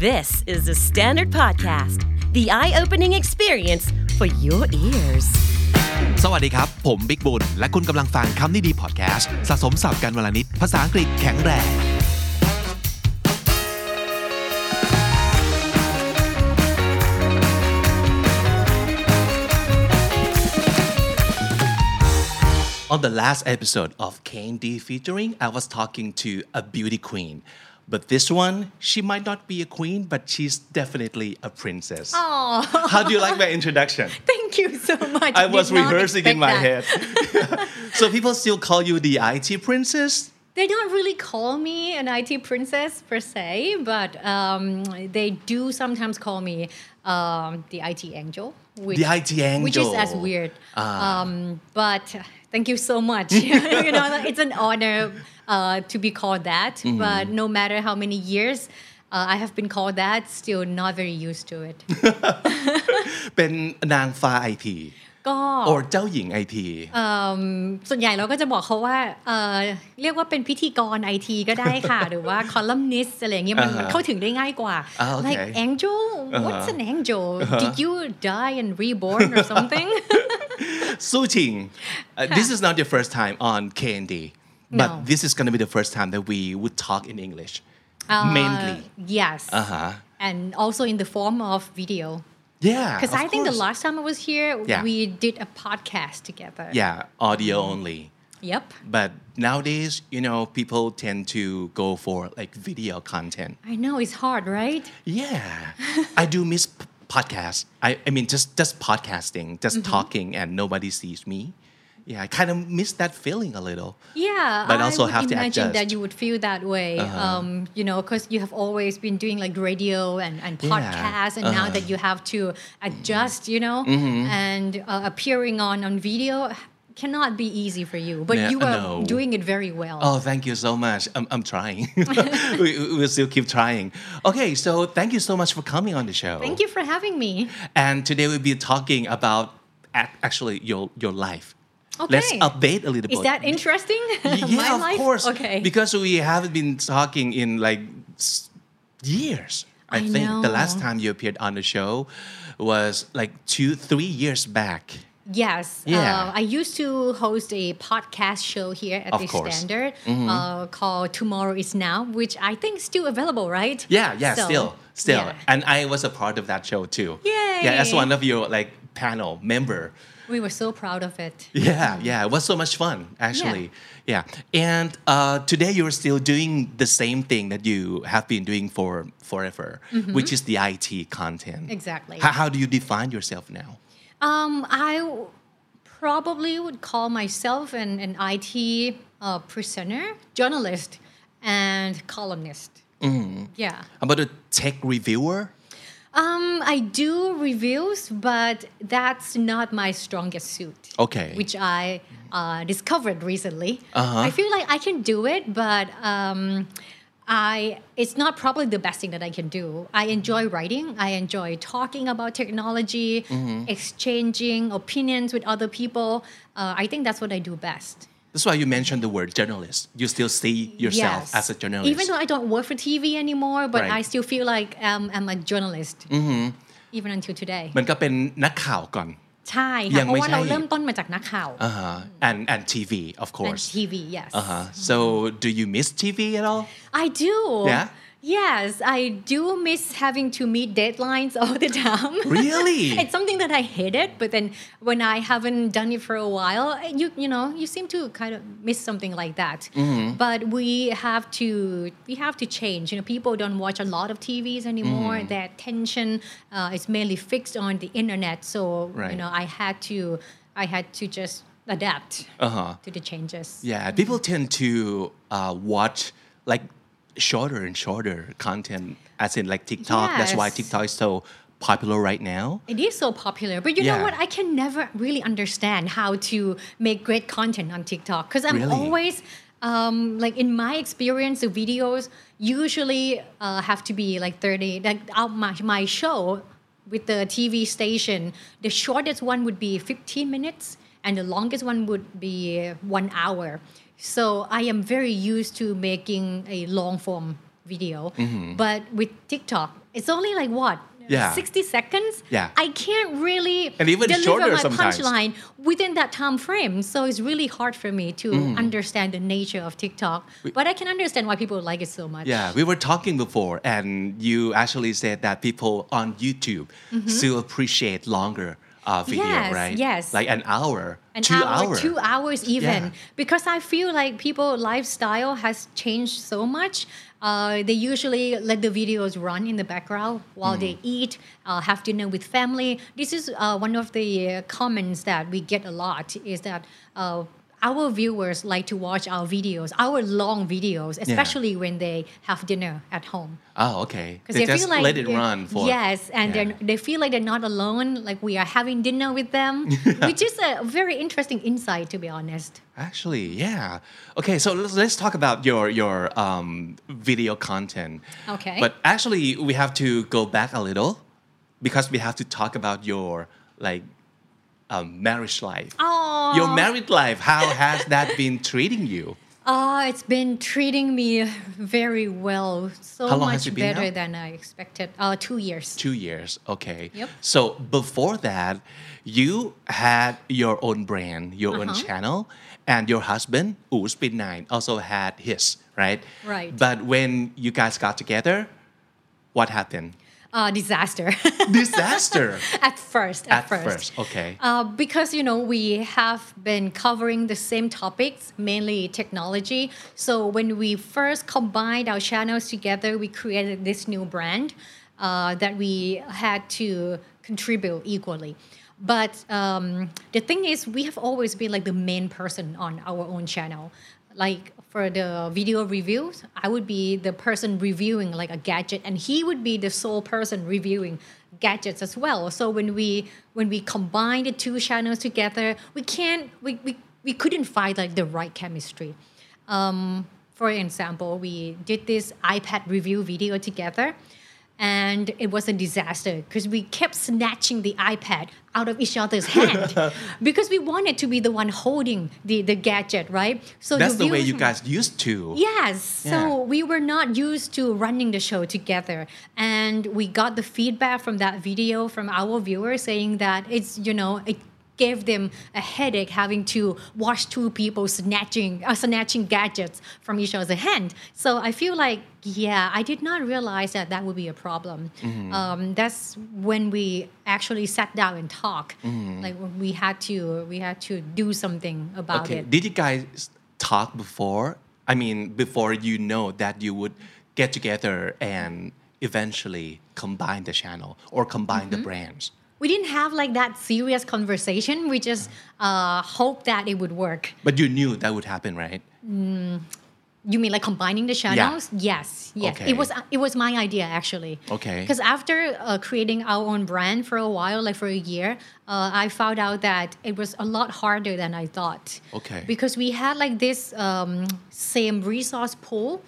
This is the Standard Podcast, the eye opening experience for your ears. สวัสดีครับ ผมบิ๊กบุญ และคุณกำลังฟังคำนี้ดีพอดแคสต์สะสมสับกันวลนิด ภาษาอังกฤษแข็งแรง On the last episode of Candy featuring, I was talking to a beauty queen. but this one, she might not be a queen, but she's definitely a princess. Oh, How do you like my introduction? thank you so much. I was Did rehearsing in my that. head. so people still call you the IT princess? They don't really call me an IT princess per se, but um, they do sometimes call me um, the IT angel. Which, The IT angel. Which is as weird. Ah. Um, but thank you so much. you know, it's an honor uh, to be called that. Mm-hmm. But no matter how many years uh, I have been called that, still not very used to it. เป็นนางฟ้าไอที ก็ or เจ้าหญิงไอที เอิ่มส่วนใหญ่เราก็จะบอกเขาว่าเอ่อเรียกว่าเป็นพิธีกรไอทีก็ได้ค่ะ หรือว่า columnist อะไรอย่างเงี้ยมัน อ่าฮะ เข้าถึงได้ง่ายกว่า อ่าโอเค like angel อ่าฮะ what's an angel did you die and reborn or something สู้ชิง Uh, this is not your first time on KND but No. this is going to be the first time that we would talk in English mainly yes Uh-huh. and also in the form of video yeah because I think the last time I was here Yeah. we did a podcast together yeah audio only yep but nowadays you know people tend to go for like video content I know it's hard right Yeah, I do miss p- podcasts. I, I mean, just just podcasting, just Mm-hmm. talking, and nobody sees me. Yeah, I kind of miss that feeling a little. Yeah, But I also would have to imagine. Uh-huh. that you would feel that way. Um, you know, because you have always been doing like radio and, and podcasts, and now uh-huh. that you have to adjust, you know, Mm-hmm. and uh, appearing on on video cannot be easy for you. But No, you are no. doing it very well. Oh, thank you so much. I'm, I'm trying. we, we'll still keep trying. Okay, so thank you so much for coming on the show. Thank you for having me. And today we'll be talking about actually your your life. Let's update a little bit. Is that interesting? yeah, of life? course. Okay. Because we haven't been talking in like years. I, I think the last time you appeared on the show was like two, three years back. Yes. Yeah. Uh, I used to host a podcast show here at Of the course. Mm-hmm. Standard uh, called Tomorrow Is Now, which I think is still available, right? Yeah, yeah, So, still, still. yeah. And I was a part of that show too. Yay. Yeah, as one of your like panel member. We were so proud of it. Yeah, yeah, it was so much fun actually. Yeah, and uh, today you're still doing the same thing that you have been doing for forever, which is the IT content. Mm-hmm. Exactly. How, how do you define yourself now? Um, I probably would call myself an, an IT uh, presenter, journalist, and columnist. Mm-hmm. Yeah. How about a tech reviewer? Um, I do reviews, but that's not my strongest suit. Okay. Which I uh, discovered recently. Uh-huh. I feel like I can do it, but um, I it's not probably the best thing that I can do. I enjoy writing. I enjoy talking about technology, Mm-hmm. exchanging opinions with other people. Uh, I think that's what I do best. That's why you mentioned the word journalist. You still see yourself Yes. as a journalist. Even though I don't work for TV anymore, but Right. I still feel like um, I'm a journalist. Mm-hmm. Even until today. มันก็เป็นนักข่าวก่อน ใช่ ยั ค่ะ ง เพ ไม่ ราะว่า ใช่ เราเริ่มต้นมาจากนักข่าว uh-huh. and and TV of and course TV yes uh-huh. so do you miss TV at all I do Yeah? yes I do miss having to meet deadlines all the time Really? it's something that I hated but then when I haven't done it for a while you you know you seem to kind of miss something like that Mm-hmm. but we have to we have to change you know people don't watch a lot of TVs anymore Mm-hmm. their attention uh, is mainly fixed on the internet so Right. you know I had to I had to just adapt uh-huh. to the changes yeah people tend to uh, watch like shorter and shorter content as in like TikTok that's why TikTok is so popular right now It is so popular, but you know what? I can never really understand how to make great content on TikTok because I'm Really? always um, like in my experience, the videos usually uh, have to be like 30. Like out my, my show with the TV station, the shortest one would be 15 minutes, and the longest one would be one hour. So I am very used to making a long form video. But with TikTok, it's only like what? Mm-hmm. Yeah. 60 seconds Yeah. i can't really And even deliver shorter my sometimes. punchline within that time frame so it's really hard for me to Mm. understand the nature of tiktok but i can understand why people like it so much Yeah, we were talking before, and you actually said that people on YouTube still appreciate longer uh, video. Yes, right? yes. Like an hour, an two hour, hour. two hours even Yeah. because i feel like people lifestyle has changed so much uh, they usually let the videos run in the background while they Mm. eat uh, have dinner with family this is uh, one of the uh, comments that we get a lot is that uh, our viewers like to watch our videos our long videos especially when they have dinner at home Oh, okay. because They they, just feel like let it they're- run for yes, and Yeah. they feel like they're not alone. Like we are having dinner with them, which is a very interesting insight, to be honest. Actually, yeah. Okay, so let's, let's talk about your your um, video content. Okay. But actually, we have to go back a little because we have to talk about your like um, marriage life. Oh, Your married life. How has that been treating you? oh, it's been treating me very well. So much has it been better now? than I expected. Uh, two years. Two years. Okay. Yep. So before that, you had your own brand, your own Uh-huh. channel, and your husband, Wu Spin Nine, also had his, right? Right. But when you guys got together, what happened? Uh, disaster. Disaster. at first. At, At first, okay. Uh, because you know we have been covering the same topics, mainly technology. So when we first combined our channels together, we created this new brand uh, that we had to contribute equally. But um, the thing is, we have always been like the main person on our own channel. Like for the video reviews, I would be the person reviewing like a gadget, and he would be the sole person reviewing gadgets as well. So when we when we combine the two channels together, we can't we, we, we couldn't find like the right chemistry. Um, for example, we did this iPad review video together, and it was a disaster because we kept snatching the iPad out of each other's hand because we wanted to be the one holding the, the gadget, right? So That's the way you guys used to. Yes. Yeah. So we were not used to running the show together. And we got the feedback from that video from our viewers saying that it's, you know, it gave them a headache having to watch two people snatching uh, snatching gadgets from each other's hand. So I feel like yeah, I did not realize that that would be a problem. Mm-hmm. Um, that's when we actually sat down and talked. Mm-hmm. Like we had to we had to do something about Okay. it. Did you guys talk before? I mean, before you know that you would get together and eventually combine the channel or combine Mm-hmm. the brands? We didn't have like that serious conversation. We just uh, hoped that it would work. But you knew that would happen, right? You mean like combining the channels? Yeah. Yes, yes. Okay. It was it was my idea actually. Okay. Because after uh, creating our own brand for a while, like for a year, uh, I found out that it was a lot harder than I thought. Okay. Because we had like this um, same resource pool.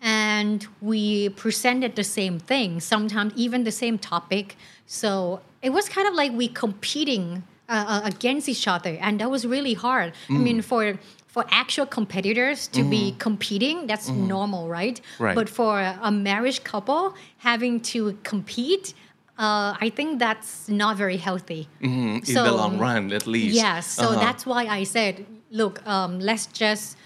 And we presented the same thing, sometimes even the same topic. So it was kind of like we competing uh, uh, against each other, and that was really hard. I Mm. mean, for for actual competitors to be competing, that's normal, right? Mm-hmm. Right. But for a marriage couple having to compete, uh, I think that's not very healthy. In the long run, at least. Yes, so Uh-huh. that's why I said, look, um, let's just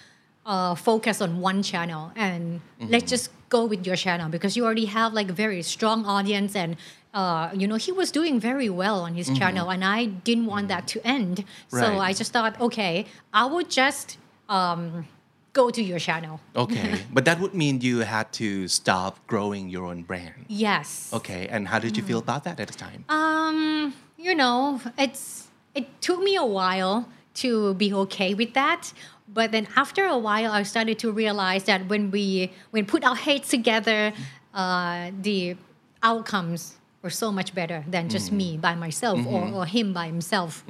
uh, focus on one channel and Mm-hmm. let's just go with your channel because you already have like a very strong audience and uh, you know he was doing very well on his channel and I didn't want that to end. So Mm-hmm. I just thought, okay, I would just um, go to your channel. Okay. but that would mean you had to stop growing your own brand. Yes. Okay. And how did you feel about that at the time? Um, you know, it's it took me a while to be okay with that. But then after a while, I started to realize that when we when put our heads together, uh, the outcomes were so much better than just me by myself or, or him by himself.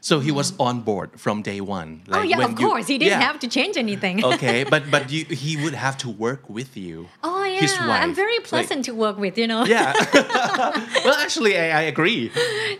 so he was on board from day one. oh yeah, when of you- course, he didn't Yeah. have to change anything. okay, but but you, he would have to work with you. oh yeah. I'm very Like- pleasant to work with. You know. Yeah. well, actually, I, I agree.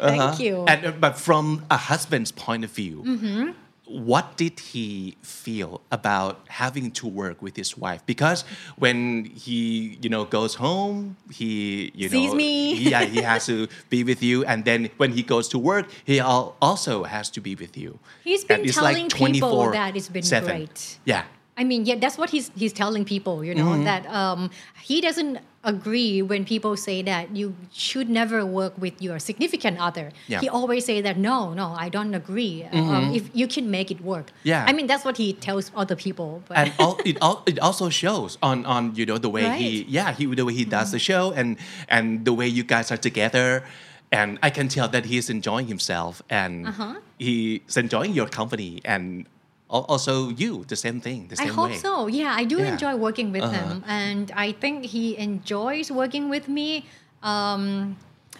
Thank you. And uh, but from a husband's point of view, Mm-hmm. What did he feel about having to work with his wife? Because when he, you know, goes home, he, you Sees know, me. yeah, he has to be with you, and then when he goes to work, he also has to be with you. he's been it's like telling people 24/7. that it's been great. Yeah. I mean, yeah, that's what he's he's telling people, you know, Mm-hmm. that um, he doesn't agree when people say that you should never work with your significant other. Yeah. Mm-hmm. He always say that no, no, I don't agree. Um, if you can make it work. Yeah. I mean, that's what he tells other people. But and all, it all, it also shows on on you know the way he Right. Mm-hmm. yeah he the way he does the show and and the way you guys are together and I can tell that he's enjoying himself and Uh-huh. he's enjoying your company and also you the same thing the I hope way so. Yeah, I do Yeah. enjoy working with Uh-huh. him, and I think he enjoys working with me um,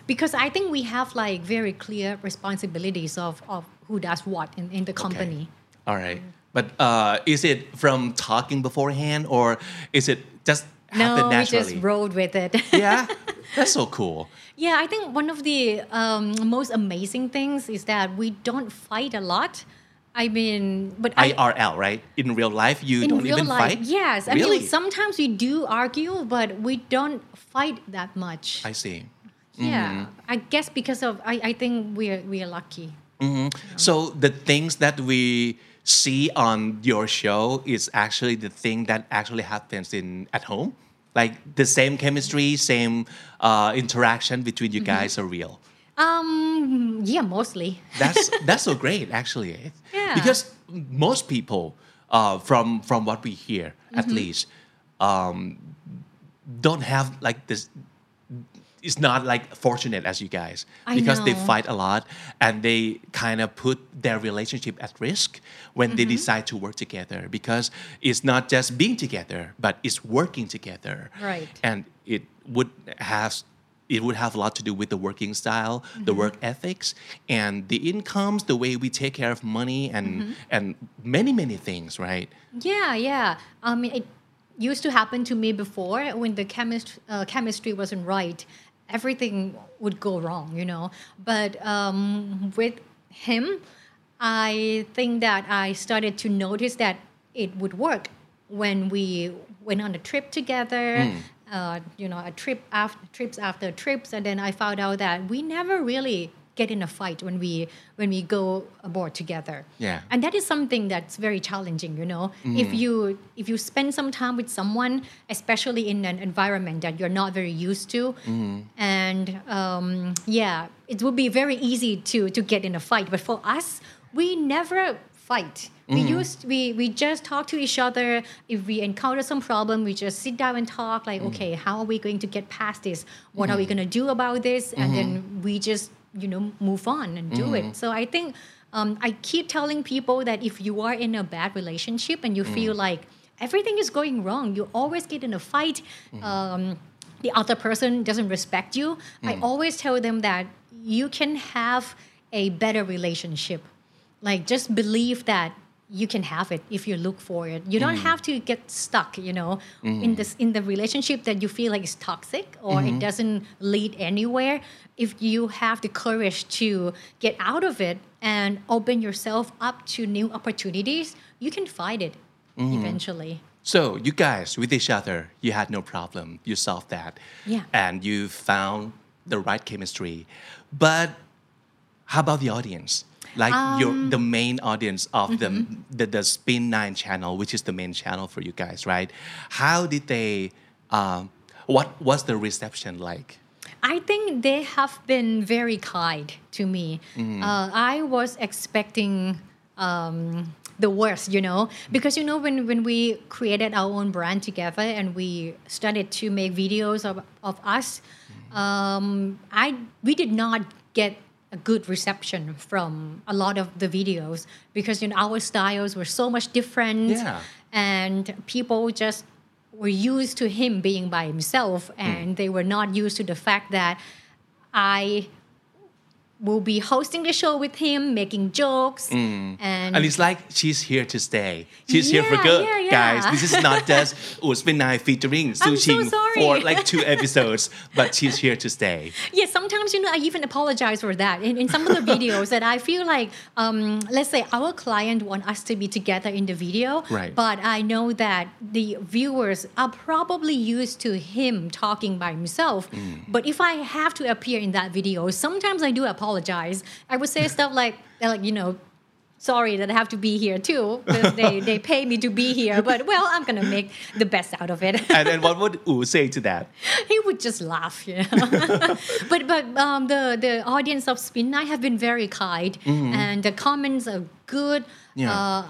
because I think we have like very clear responsibilities of, of who does what in, in the company. Okay. all right but uh, is it from talking beforehand or is it just happen No, we just rolled with it. yeah that's so cool yeah, I think one of the um, most amazing things is that we don't fight a lot. I mean, but I, IRL right in real life you don't even life, fight yes. I really mean, sometimes we do argue, but we don't fight that much. I see Yeah, mm-hmm. I guess because of I, I think we're we're lucky. Mm-hmm. So the things that we see on your show is actually the thing that actually happens in at home. Like the same chemistry, same uh, interaction between you mm-hmm. guys are real. Um, yeah, mostly. That's that's so great, actually. Yeah. Because most people, uh, from from what we hear, at least, um, don't have like this. It's not like fortunate as you guys because they fight a lot and they kind of put their relationship at risk when they Mm-hmm. decide to work together because it's not just being together but it's working together Right. and it would have it would have a lot to do with the working style the Mm-hmm. work ethics and the incomes the way we take care of money and Mm-hmm. and many many things right Yeah, yeah. I mean, it used to happen to me before when the chemist uh, chemistry wasn't right. Everything would go wrong, you know. But um, with him, I think that I started to notice that it would work when we went on a trip together. Uh, you know, a trip after trips after trips, and then I found out that we never really get in a fight when we when we go aboard together. Yeah. and that is something that's very challenging you know? If you if you spend some time with someone especially in an environment that you're not very used to and um, yeah it would be very easy to to get in a fight. But for us we never fight we mm-hmm. used we we just talk to each other. If we encounter some problem we just sit down and talk like mm-hmm. okay how are we going to get past this? What are we mm-hmm. going to do about this? And then we just you know move on and do it. So i think um, i keep telling people that if you are in a bad relationship and you mm. feel like everything is going wrong you always get in a fight um, the other person doesn't respect you. I mm. always tell them that you can have a better relationship. Like just believe that you can have it if you look for it. You don't mm-hmm. have to get stuck you know in mm-hmm. this in the relationship that you feel like is toxic or it mm-hmm. doesn't lead anywhere. If you have the courage to get out of it and open yourself up to new opportunities you can fight it eventually. So you guys with each other you had no problem. You solved that. Yeah. and you found the right chemistry. But how about the audience like your Um, the main audience of mm-hmm. the, the the spin 9 channel which is the main channel for you guys right? How did they um, what was the reception like? I think they have been very kind to me. Uh, I was expecting um, the worst, you know, because you know when when we created our own brand together and we started to make videos of, of us, um, I we did not get a good reception from a lot of the videos because you know our styles were so much different Yeah. and people just were used to him being by himself and hmm. they were not used to the fact that I will be hosting the show with him, making jokes, and And it's like she's here to stay. She's here for good, yeah, yeah. guys. This is not just Usminai featuring so Sushing sorry. for like two episodes, but she's here to stay. yeah, sometimes you know I even apologize for that in, in some of the videos that I feel like um, let's say our client want us to be together in the video, Right. but I know that the viewers are probably used to him talking by himself. Mm. But if I have to appear in that video, sometimes I do apologize. I would say stuff like like you know. Sorry that I have to be here too. because They, they pay me to be here, but well, I'm gonna make the best out of it. And then what would U say to that? he would just laugh, you know. but but um, the the audience of Spin9 have been very kind, and the comments are good. Mm-hmm. Yeah. Uh,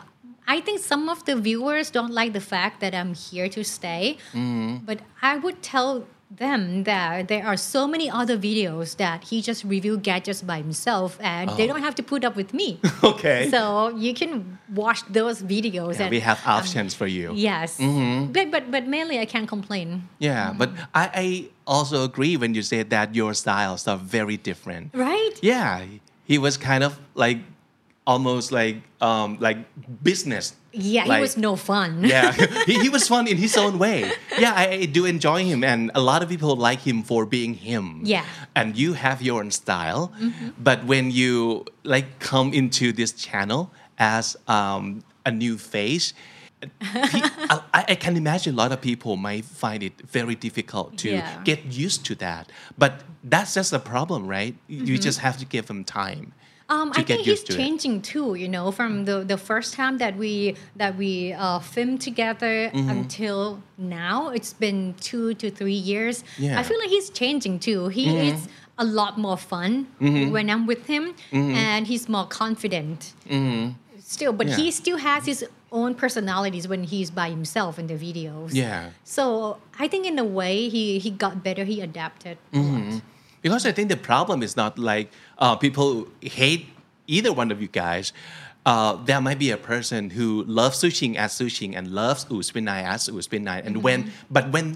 I think some of the viewers don't like the fact that I'm here to stay, Mm-hmm. but I would tell them that there are so many other videos that he just review gadgets by himself and Oh. they don't have to put up with me. Okay. so you can watch those videos Yeah, and we have options for you. yes. Mm-hmm. But, but but mainly I can't complain. Yeah, but I, I also agree when you say that your styles are very different. Right? Yeah, he was kind of like almost like um like business. Yeah, he was no fun. yeah, he, he was fun in his own way. Yeah, I, I do enjoy him, and a lot of people like him for being him. Yeah. and you have your own style, but when you like come into this channel as um, a new face. I, I can imagine a lot of people might find it very difficult to Yeah. get used to that. But that's just a problem, right? You just have to give them time. Um, I think he's to it. changing too. You know, from the, the first time that we that we uh, filmed together Mm-hmm. until now, it's been two to three years. Yeah. Mm-hmm. I feel like he's changing too. He is a lot more fun when I'm with him, and he's more confident. Still, but Mm-hmm. Yeah. he still has his own personalities when he's by himself in the videos. Yeah. So I think in a way he he got better. He adapted. a Mm-hmm. lot. Because I think the problem is not like uh, people hate either one of you guys. Uh, there might be a person who loves sushing as sushing and loves uspinai as uspinai. And when, Mm-hmm. but when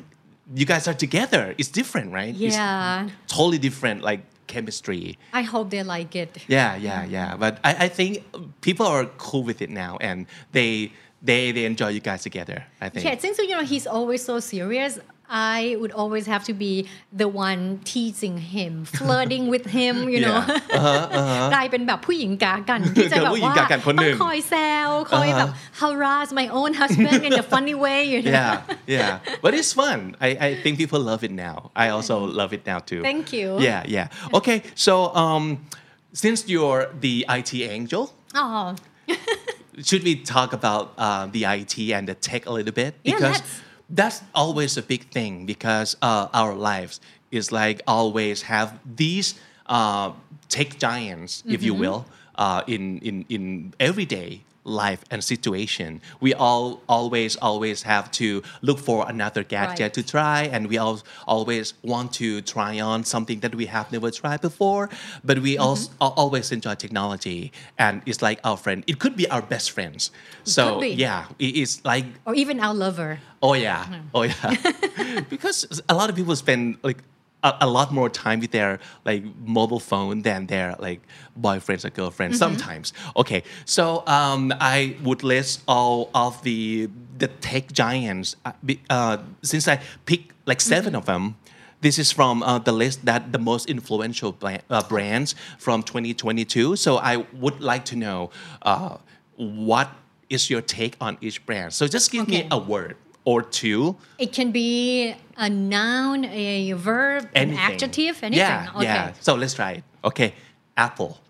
you guys are together, it's different, right? It's Yeah. totally different, like chemistry. I hope they like it. Yeah, yeah, yeah. But I, I think people are cool with it now, and they they they enjoy you guys together. I think. Yeah, since you know he's always so serious, I would always have to be the one teasing him, flirting with him, you know. Yeah. Uh-huh, กลายเป็นแบบผู้หญิงกากันที่จะแบบ ผู้หญิง ว่าก ากันคนหนึ่ง ต้องคอยแซวคอยแบบ harass my own husband in a funny way you know yeah, yeah. But it's fun. I, I think people love it now. I also love it now too. Thank you. Yeah, yeah. Okay, so um, since you're the IT angel, oh should we talk about uh, the IT and the tech a little bit? Yeah, Because let's. that's always a big thing because uh, our lives is like always have these uh, tech giants, if you Mm-hmm. will, uh, in, in, in everyday life and situation. We all always, always have to look for another gadget Right. to try and we all always want to try on something that we have never tried before but we Mm-hmm. also al- always enjoy technology and it's like our friend it could be our best friends so could be. yeah it is like or even our lover oh yeah oh yeah because a lot of people spend like a, a lot more time with their like mobile phone than their like boyfriends or girlfriends Mm-hmm. sometimes. Okay so um, i would list all of the the tech giants. Uh, uh, since i picked like 7 of them this is from uh, the list that the most influential bla- uh, brands from 2022 so i would like to know uh, what is your take on each brand? So just give me a word or two it can be a noun a verb anything. an adjective anything Yeah, okay yeah. So let's try it. Okay, Apple.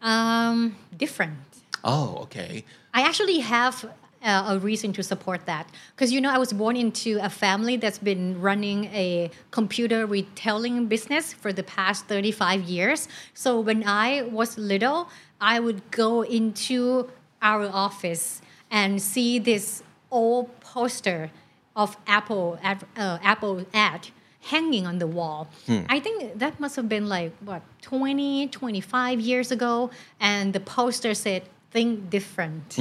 um different Oh, okay. I actually have uh, a reason to support that because you know I was born into a family that's been running a computer retailing business for the past 35 years. So when I was little, I would go into our office and see this old poster of Apple ad, uh, Apple ad hanging on the wall. I think that must have been like what 20 25 years ago and the poster said think different.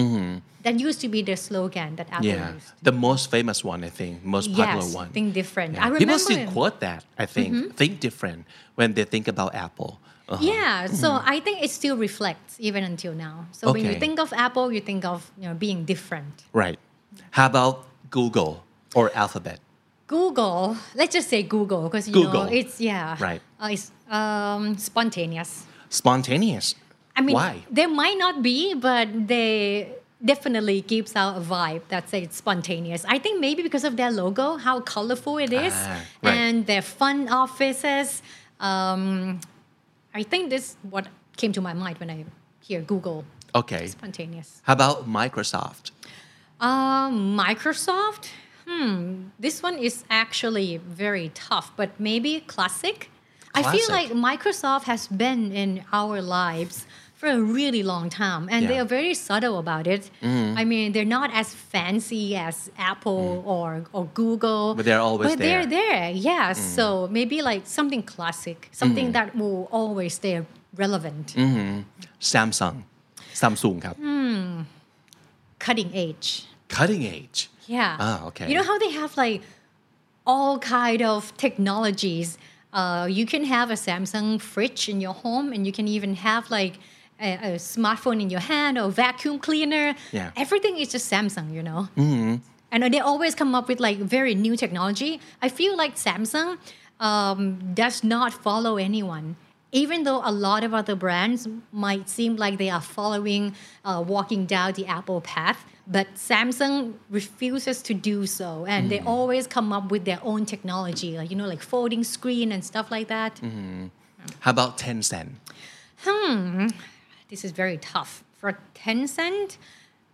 That used to be the slogan that Apple Yeah, used. the most famous one, I think, most popular yes, one. think different. Yeah. I remember. People still quote that. I think Mm-hmm. think different when they think about Apple. Yeah, so I think it still reflects even until now. So when you think of Apple, you think of you know being different. Right. How about Google or Alphabet? Google, let's just say Google because you Google. know it's yeah, Right. uh, it's um, spontaneous. Spontaneous. I mean, Why? there might not be, but they definitely gives out a vibe that says it's spontaneous. I think maybe because of their logo, how colorful it is, Ah, right. and their fun offices. Um, I think this what came to my mind when I hear Google. Okay. Spontaneous. How about Microsoft? Um, Microsoft. Hmm, this one is actually very tough, but maybe classic. I feel Classic. like Microsoft has been in our lives for a really long time, and they Yeah. are very subtle about it. I mean, they're not as fancy as Apple or or Google, But they're always but they're there. there. Yeah, so maybe like something classic, something that will always stay relevant, Samsung. Samsung ครับ cutting edge. Cutting edge. Yeah. Ah, okay. You know how they have like all kind of technologies. Uh, you can have a Samsung fridge in your home, and you can even have like a, a smartphone in your hand or vacuum cleaner. Yeah. Everything is just Samsung, you know. Mm-hmm. And they always come up with like very new technology. I feel like Samsung um, does not follow anyone. Even though a lot of other brands might seem like they are following, uh, walking down the Apple path, but Samsung refuses to do so, and they always come up with their own technology, like you know, like folding screen and stuff like that. How about Tencent? Hmm, this is very tough for Tencent.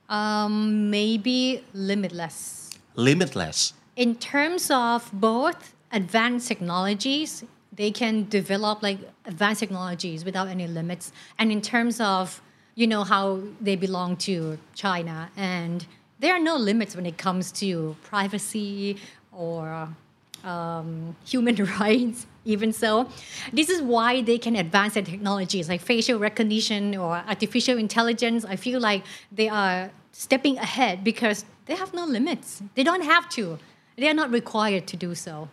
Um, maybe limitless. Limitless. in terms of both advanced technologies they can develop like advanced technologies without any limits. And in terms of you know how they belong to china and there are no limits when it comes to privacy or um, human rights even so. This is why they can advance their technologies like facial recognition or artificial intelligence. I feel like they are stepping ahead because they have no limits. They don't have to. They are not required to do so.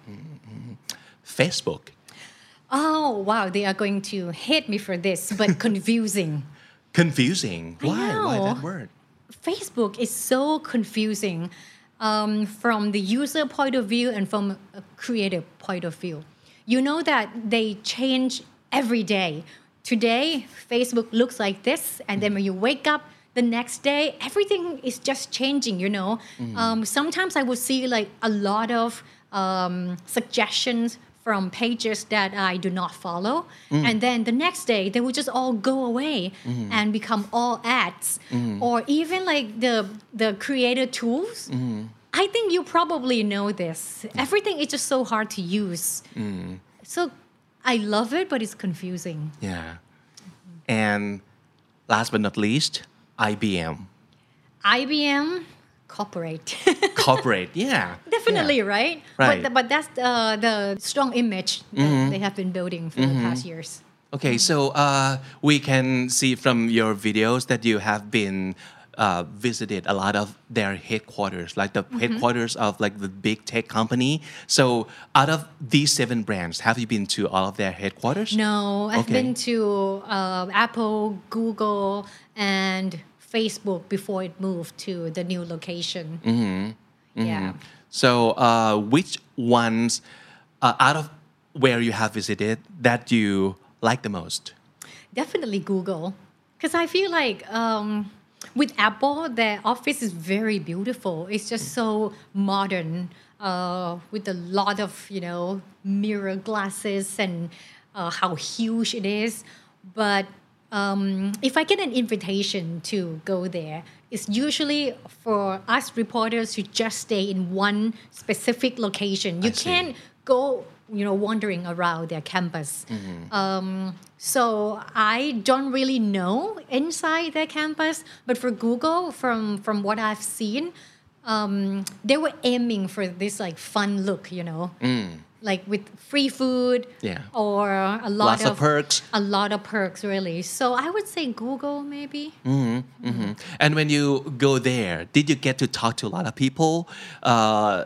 Facebook. Oh wow they are going to hate me for this but confusing Confusing. Why? Why that word? Facebook is so confusing um, from the user point of view and from a creative point of view. You know that they change every day. Today, Facebook looks like this, and then when you wake up the next day, everything is just changing, you know. Um, sometimes I would see like a lot of um, suggestions from pages that I do not follow. Mm. And then the next day, they will just all go away mm. and become all ads. Mm. Or even like the, the creator tools. I think you probably know this. Everything is just so hard to use. So I love it, but it's confusing. Yeah. And last but not least, IBM. IBM, corporate. Corporate. Yeah. Definitely, Yeah. right? Right. But, but that's uh, the strong image that they have been building for the past years. Okay, so uh, we can see from your videos that you have been uh, visited a lot of their headquarters, like the Mm-hmm. headquarters of like the big tech company. So, out of these seven brands, have you been to all of their headquarters? No, I've Okay. been to uh, Apple, Google, and Facebook before it moved to the new location. Mm-hmm. Yeah. So, uh, which ones uh, out of where you have visited that you like the most? Definitely Google. Because I feel like um, with Apple, their office is very beautiful. It's just so modern uh, with a lot of, you know, mirror glasses and uh, how huge it is. But um, if I get an invitation to go there, it's usually for us reporters to just stay in one specific location. You can't go, you know, wandering around their campus. Um, so I don't really know inside their campus, but for Google, from from what I've seen, um, they were aiming for this like fun look, you know, like with free food, Yeah. or a lot Lots of perks. a lot of perks, really. So I would say Google maybe. Mhm, mhm. And when you go there, did you get to talk to a lot of people uh,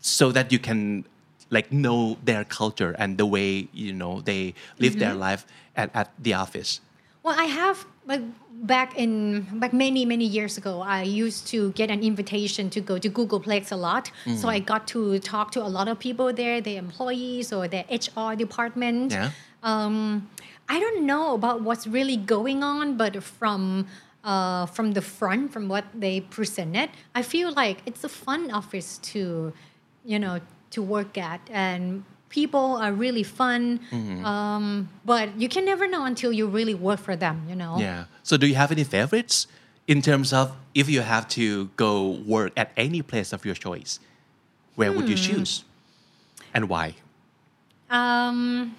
so that you can like know their culture and the way you know they live their life at, at the office Well, I have like back in back many many years ago. I used to get an invitation to go to Googleplex a lot, so I got to talk to a lot of people there, their employees or their HR department. Yeah. Um, I don't know about what's really going on, but from uh, from the front, from what they presented, I feel like it's a fun office to, you know, to work at, and people are really fun. Um, but you can never know until you really work for them, you know. yeah so do you have any favorites in terms of if you have to go work at any place of your choice where would you choose and why Um,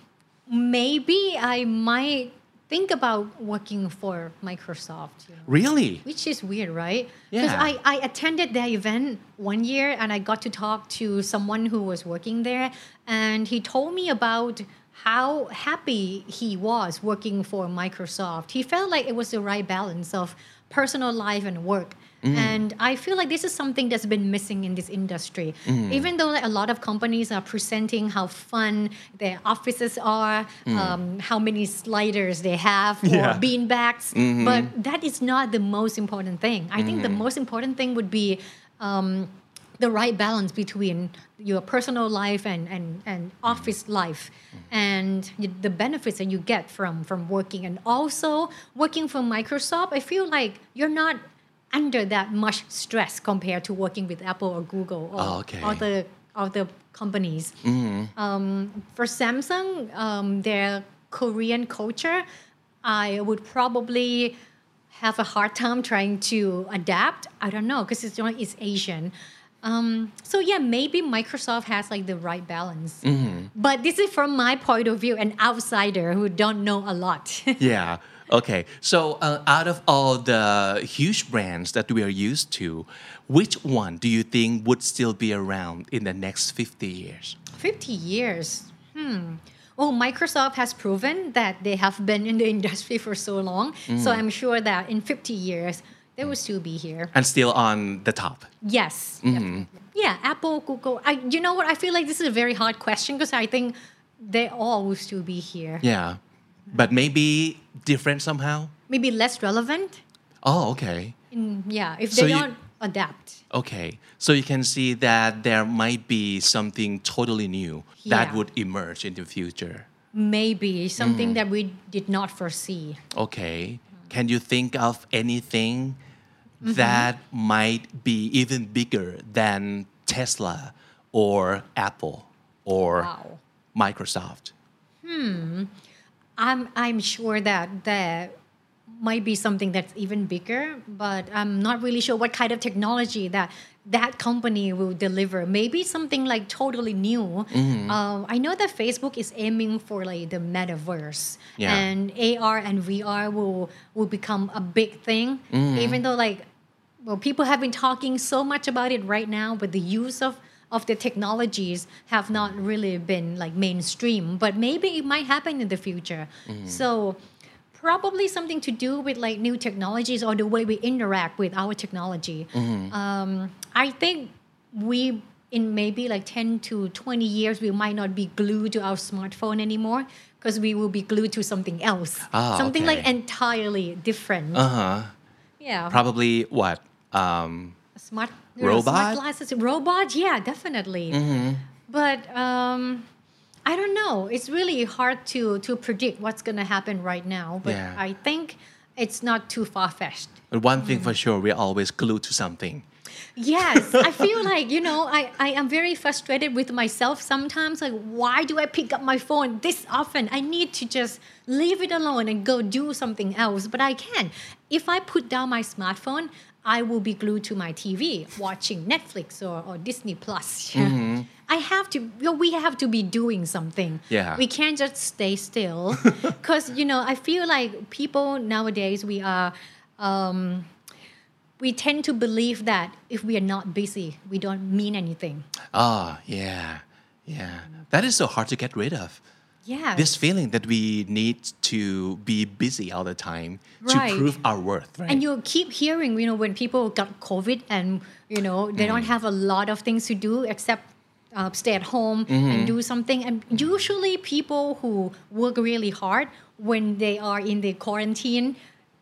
maybe I might think about working for Microsoft. You know? really Which is weird, right? Because Yeah. I, I attended their event one year and I got to talk to someone who was working there, and he told me about how happy he was working for Microsoft. He felt like it was the right balance of personal life and work. Mm. And I feel like this is something that's been missing in this industry. Mm. Even though like, a lot of companies are presenting how fun their offices are, mm. um, how many sliders they have, or Yeah. beanbags, mm-hmm. but that is not the most important thing. I think the mm-hmm. most important thing would be um, the right balance between your personal life and, and, and mm-hmm. office life and the benefits that you get from, from working. And also, working for Microsoft, I feel like you're not under that much stress compared to working with Apple or Google or Oh, okay. other, other companies. Um, for Samsung, um, their Korean culture, I would probably have a hard time trying to adapt. I don't know because it's not it's Asian. Um, so yeah, maybe Microsoft has like the right balance. But this is from my point of view, an outsider who don't know a lot. yeah okay so uh, out of all the huge brands that we are used to which one do you think would still be around in the next 50 years 50 years. Hmm. Well, Microsoft has proven that they have been in the industry for so long. So I'm sure that in 50 years, they will still be here. and still on the top Yes. Yep. Yeah, Apple, Google. I, you know what? I feel like this is a very hard question because I think they all will still be here. yeah but maybe different somehow Maybe less relevant. oh okay In, yeah, if they you- don't adapt. okay so you can see that there might be something totally new that would emerge in the future Maybe something that we did not foresee. Okay. Can you think of anything Mm-hmm. that might be even bigger than Tesla or Apple or Wow. Microsoft? I'm I'm sure that there might be something that's even bigger, but I'm not really sure what kind of technology that that company will deliver. Maybe something like totally new. Uh, I know that Facebook is aiming for like the metaverse, Yeah. and AR and VR will will become a big thing. Even though like, well, people have been talking so much about it right now, but the use of of the technologies have not really been like mainstream but maybe it might happen in the future. So probably something to do with like new technologies or the way we interact with our technology. Um, i think we in maybe like 10 to 20 years we might not be glued to our smartphone anymore because we will be glued to something else. Ah, something like entirely different. Uh huh. yeah. Probably what? Um, smart you know, Robot? smart glasses. Robot? Yeah definitely. But um i don't know. It's really hard to to predict what's going to happen right now but Yeah. i think it's not too far-fetched. But one thing for sure, we're always glued to something. yes i feel like you know I, I am very frustrated with myself sometimes like why do i pick up my phone this often? I need to just leave it alone and go do something else but i can if i put down my smartphone i will be glued to my tv watching netflix or, or disney plus i have to you know, we have to be doing something Yeah. we can't just stay still because you know i feel like people nowadays we are um, we tend to believe that if we are not busy, we don't mean anything. Oh, yeah. Yeah. That is so hard to get rid of. Yeah. This feeling that we need to be busy all the time Right. to prove our worth, right? and you keep hearing, you know, when people got COVID and, you know, they don't mm. have a lot of things to do except uh, stay at home and mm-hmm. do something. And mm-hmm. usually, people who work really hard when they are in the quarantine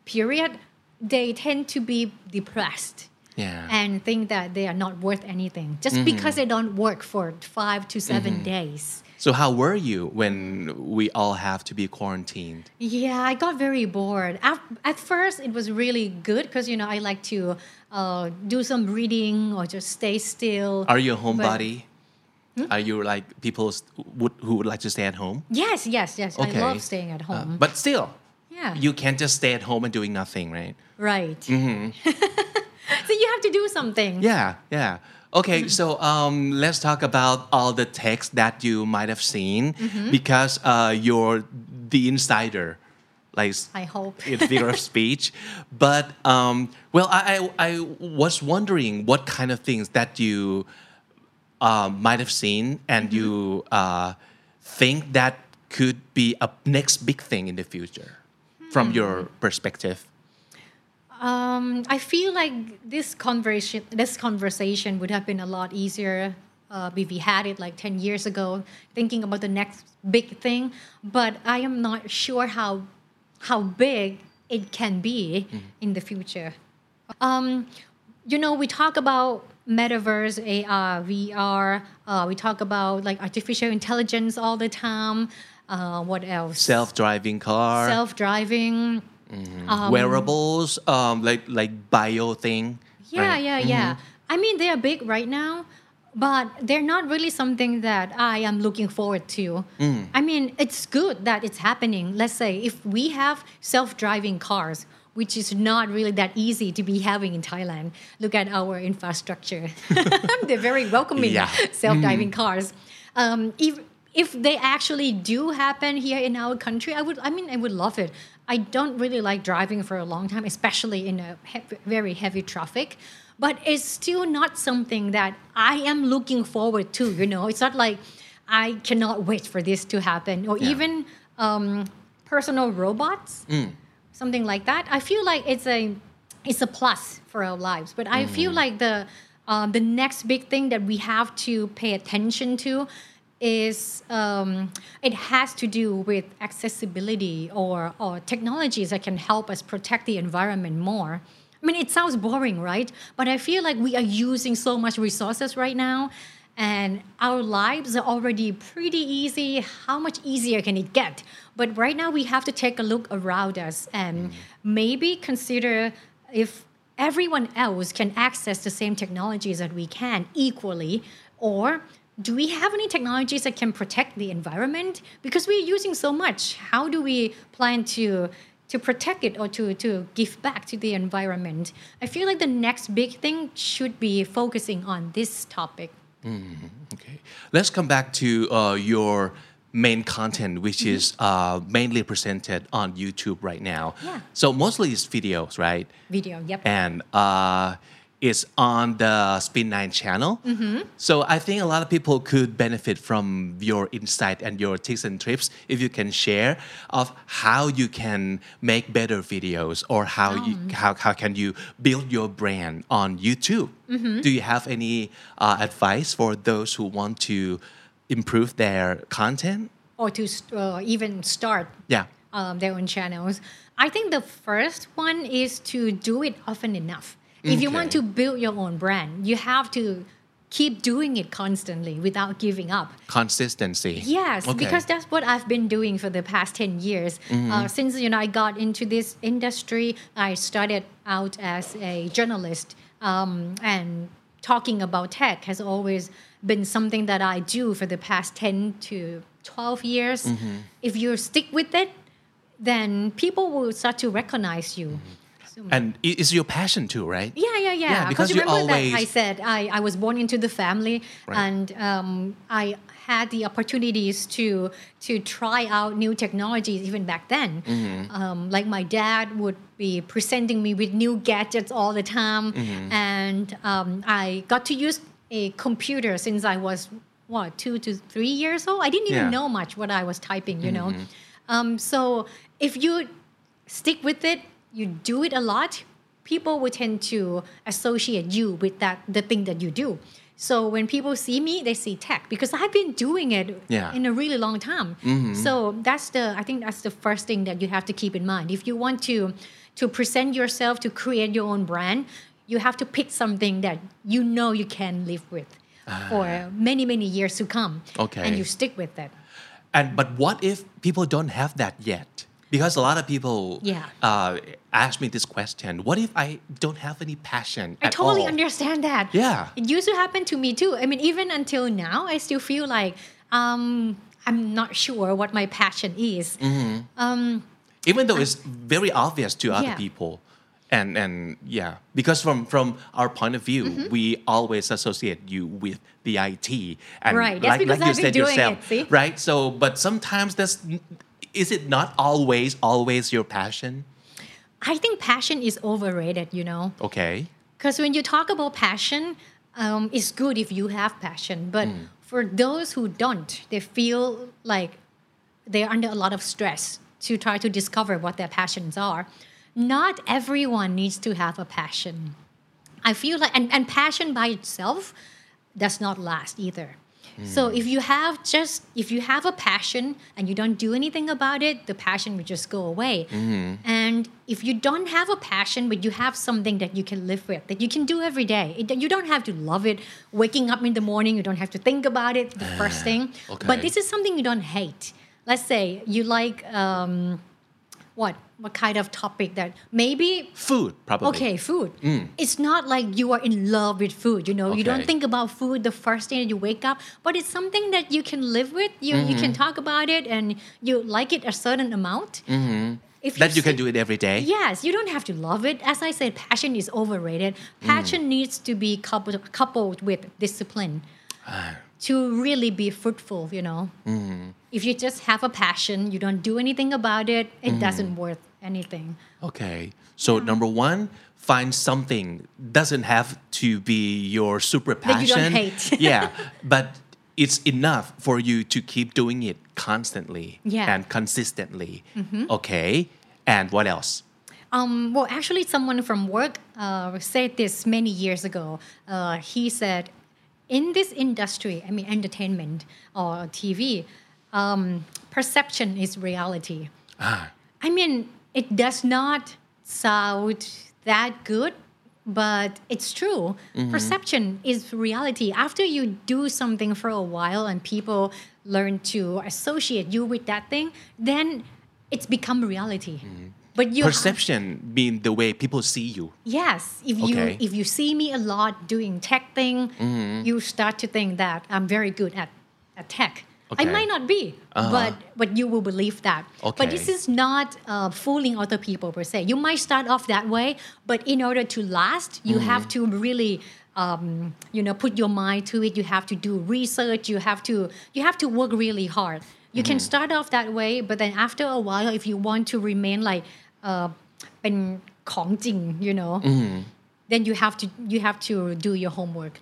period, they tend to be depressed Yeah. and think that they are not worth anything just mm-hmm. because they don't work for five to 7 days. So how were you when we all have to be quarantined? Yeah, I got very bored. At, at first, it was really good because you know I like to uh, do some reading or just stay still. Are you a But- Hmm? homebody? Are you like people would, who would like to stay at home? Yes, yes, yes. Okay. I love staying at Uh, home. but still, yeah, you can't just stay at home and doing nothing, right? right. so you have to do something. Yeah, yeah. Okay, so um, let's talk about all the text that you might have seen because uh, you're the insider, like I hope. in figure of speech. But um, well, I, I I was wondering what kind of things that you uh, might have seen and you uh, think that could be a next big thing in the future from your perspective. Um, I feel like this conversation, this conversation would have been a lot easier uh, if we had it like ten years ago, thinking about the next big thing. But I am not sure how how big it can be in the future. Um, you know, we talk about metaverse, AR, VR. Uh, we talk about like artificial intelligence all the time. Uh, what else? Self-driving car. Self-driving. Mm-hmm. Um, wearables, um, like like bio thing. Yeah, right? yeah, yeah. Mm-hmm. I mean, they are big right now, but they're not really something that I am looking forward to. Mm. I mean, it's good that it's happening. Let's say if we have self-driving cars, which is not really that easy to be having in Thailand. Look at our infrastructure; they're very welcoming Yeah. self-driving mm. cars. Um, if if they actually do happen here in our country, I would. I mean, I would love it. I don't really like driving for a long time, especially in a he- very heavy traffic. But it's still not something that I am looking forward to. You know, it's not like I cannot wait for this to happen, or Yeah. even um, personal robots something like that. I feel like it's a it's a plus for our lives. But I feel like the um, the next big thing that we have to pay attention to is um, it has to do with accessibility or or technologies that can help us protect the environment more. I mean, it sounds boring, right? But I feel like we are using so much resources right now, and our lives are already pretty easy. How much easier can it get? But right now, we have to take a look around us and maybe consider if everyone else can access the same technologies that we can equally, or do we have any technologies that can protect the environment? Because we're using so much. How do we plan to to protect it or to, to give back to the environment? I feel like the next big thing should be focusing on this topic. Mm, Okay. Let's come back to uh, your main content, which is uh, mainly presented on YouTube right now. Mm-hmm. Yeah. So mostly it's videos, right? Video, yep. And uh, it's on the Spin9 channel. Mm-hmm. So I think a lot of people could benefit from your insight and your tips and trips if you can share of how you can make better videos or how you Um. how, how can you build your brand on YouTube. Mm-hmm. Do you have any uh, advice for those who want to improve their content? or to st- uh, even start Yeah. um, their own channels. I think the first one is to do it often enough. If you want to build your own brand, you have to keep doing it constantly without giving up. Consistency. Yes, Okay. because that's what I've been doing for the past 10 years. Uh, since you know I got into this industry, I started out as a journalist um, and talking about tech has always been something that I do for the past 10 to 12 years. If you stick with it, then people will start to recognize you. And it- it's your passion too, right? yeah, yeah, yeah. Yeah, because you remember always- that I said I, I was born into the family, Right. and um, I had the opportunities to to try out new technologies even back then. Mm-hmm. Um, like my dad would be presenting me with new gadgets all the time, Mm-hmm. and um, I got to use a computer since I was what two to three years old. I didn't even Yeah. know much what I was typing, you know. Um, so if you stick with it, you do it a lot, people will tend to associate you with that the thing that you do. So when people see me, they see tech because I've been doing it Yeah. in a really long time. Mm-hmm. So that's the I think that's the first thing that you have to keep in mind. If you want to to present yourself to create your own brand, you have to pick something that you know you can live with ah. for many many years to come. Okay. And you stick with it. And but what if people don't have that yet? Because a lot of people Yeah. uh, ask me this question: What if I don't have any passion I totally all? understand that. Yeah. It used to happen to me too. I mean, even until now, I still feel like um, I'm not sure what my passion is. even though it's very obvious to other Yeah. people and and yeah because from from our point of view Mm-hmm. we always associate you with the IT and Right, like, like you said yourself it, right so but sometimes that's is it not always always your passion I think passion is overrated, you know. okay Because when you talk about passion, um, it's good if you have passion. But Mm. for those who don't, they feel like they're under a lot of stress to try to discover what their passions are. Not everyone needs to have a passion. I feel like, and, and passion by itself does not last either. So if you have just if you have a passion and you don't do anything about it, the passion will just go away. And if you don't have a passion but you have something that you can live with, that you can do every day, it, you don't have to love it. Waking up in the morning, you don't have to think about it the first thing. okay. But this is something you don't hate. Let's say you like um, what what kind of topic that maybe food probably Okay, food. Mm. It's not like you are in love with food. You know, you don't think about food the first day that you wake up, but it's something that you can live with. You you can mm-hmm. talk about it, and you like it a certain amount. Mm-hmm. If that you can say- do it every day Yes, you don't have to love it. As I said, passion is overrated. Mm. Passion needs to be coupled, coupled with discipline ah. to really be fruitful, you know. Mm-hmm. If you just have a passion, you don't do anything about it, it doesn't worth anything. Okay. So number one, find something doesn't have to be your super passion. That you don't hate. yeah, but it's enough for you to keep doing it constantly Yeah. Mm-hmm. and consistently. Okay. And what else? Um, well, actually, someone from work uh, said this many years ago. Uh, he said, in this industry, I mean, entertainment or TV, um, perception is reality. Ah. I mean, it does not sound that good, but it's true. Perception is reality. After you do something for a while and people learn to associate you with that thing, then it's become reality. But you have- Perception mean the way people see you. Yes, if you if you see me a lot doing tech thing, Mm-hmm. you start to think that I'm very good at, at tech. I Okay. Uh-huh. might not be, but but you will believe that. But Okay. this is not uh, fooling other people per se. You might start off that way, but in order to last, you Mm-hmm. have to really. Um, you know, put your mind to it. You have to do research. You have to you have to work really hard. You can Mm-hmm. start off that way, but then after a while, if you want to remain like เอ่อเป็นของจริง you know then you have to you have to do your homework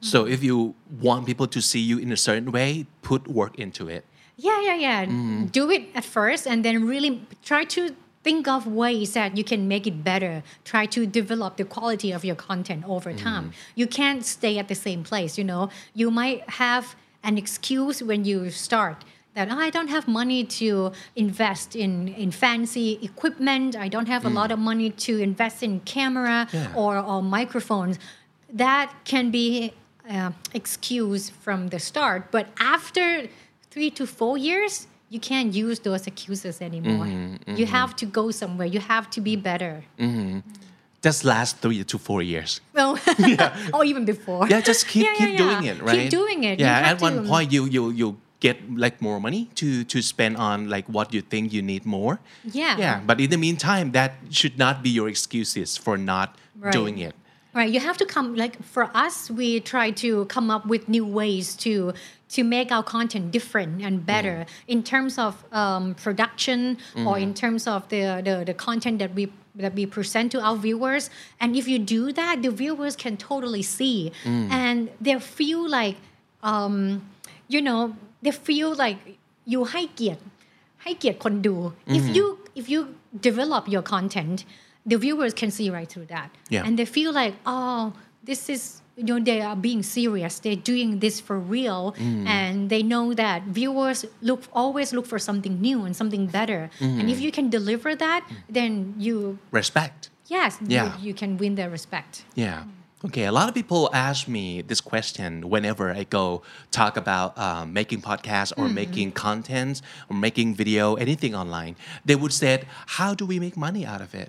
So mm-hmm. if you want people to see you in a certain way, put work into it. yeah yeah yeah mm-hmm. do it at first and then really try to think of ways that you can make it better try to develop the quality of your content over mm-hmm. time you can't stay at the same place you know you might have an excuse when you start that "Oh, I don't have money to invest in, in fancy equipment. I don't have a lot mm. of money to invest in camera Yeah. or, or microphones. That can be uh, excuse from the start. But after three to four years, you can't use those excuses anymore. Mm-hmm, You have to go somewhere. You have to be better. Just last three to four years. Well, or even before. Yeah, just keep Yeah, yeah, keep yeah. doing it, right? Keep doing it. Yeah, at one to- point you you you get like more money to to spend on like what you think you need more. Yeah. Yeah, but in the meantime, that should not be your excuses for not Right. doing it. Right, you have to come like for us we try to come up with new ways to to make our content different and better in terms of um, production or in terms of the, the the content that we that we present to our viewers and if you do that the viewers can totally see and they feel like um, you know they feel like you ให้เกียรติให้เกียรติคนดู if you if you develop your content the viewers can see right through that Yeah. and they feel like oh this is you know they are being serious they're doing this for real mm. and they know that viewers look always look for something new and something better and if mm. you can deliver that then you Respect. yes Yeah. you, you can win their respect Yeah. Okay. A lot of people ask me this question whenever I go talk about um, making podcasts or mm. making content or making video, anything online. They would say, "How do we make money out of it?"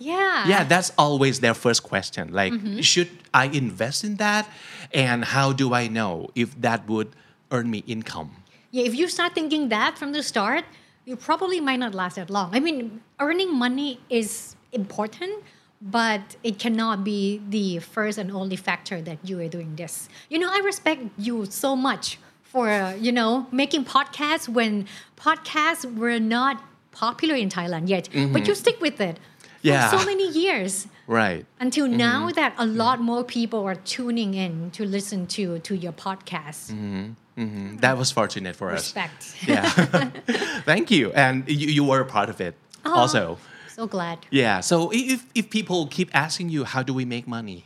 Yeah Yeah, that's always their first question. Like, should I invest in that? And how do I know if that would earn me income? Yeah, if you start thinking that from the start, you probably might not last that long. I mean, earning money is important, but it cannot be the first and only factor that you are doing this. You know, I respect you so much for, uh, you know, making podcasts when podcasts were not popular in Thailand yet, but you stick with it for Yeah. so many years Right. until now that a lot more people are tuning in to listen to to your podcast. Mhm. That was fortunate for us. Respect. Yeah. Thank you. And you, you were a part of it also. So glad. Yeah. So if, if people keep asking you, how do we make money?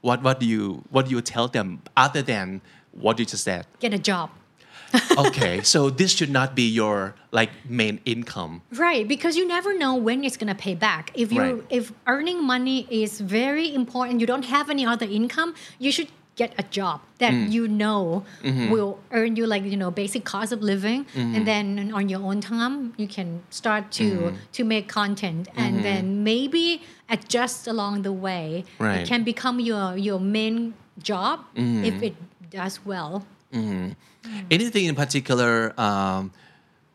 What, what do you what do you tell them other than what you just said? Get a job. Okay, so this should not be your like main income. Right, because you never know when it's gonna pay back. If you Right. if earning money is very important, you don't have any other income, you should get a job that Mm. you know Mm-hmm. will earn you like you know basic cost of living, and then on your own time you can start to Mm-hmm. to make content, and then maybe adjust along the way. Right. Mm-hmm. It can become your your main job if it does well. Anything in particular um,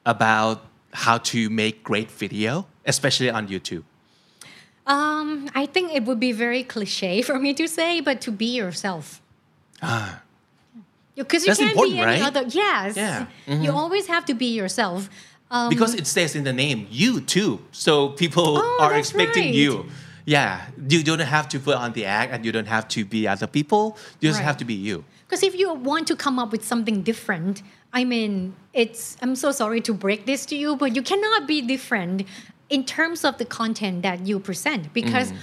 about how to make great video, especially on YouTube? Um, I think it would be very cliche for me to say, but to be yourself. Ah. Because you. That's can't be any right? other. Yes. Yeah. Mm-hmm. You always have to be yourself. Um, Because it says in the name you too, so people Oh, are expecting right. you. Yeah, you don't have to put on the act, and you don't have to be other people. You just Right. have to be you. Because if you want to come up with something different, I mean, it's, I'm so sorry to break this to you, but you cannot be different in terms of the content that you present because mm.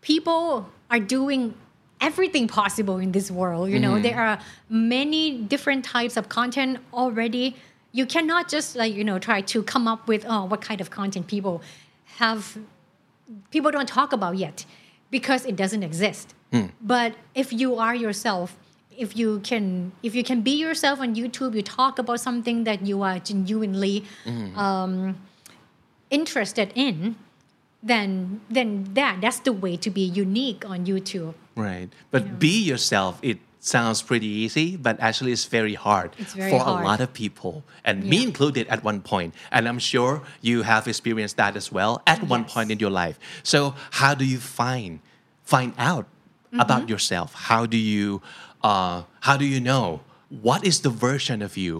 people are doing everything possible in this world. You know, mm-hmm. there are many different types of content already. You cannot just like, you know, try to come up with, oh, what kind of content people have people don't talk about yet because it doesn't exist. Hmm. But if you are yourself, if you can if you can be yourself on YouTube, you talk about something that you are genuinely um, interested in, then then that that's the way to be unique on YouTube. Right. But be yourself, it sounds pretty easy, but actually it's very hard It's very for hard. a lot of people, and me included at one point. And I'm sure you have experienced that as well at one point in your life. So how do you find find out Mm-hmm. about yourself? How do you uh, how do you know what is the version of you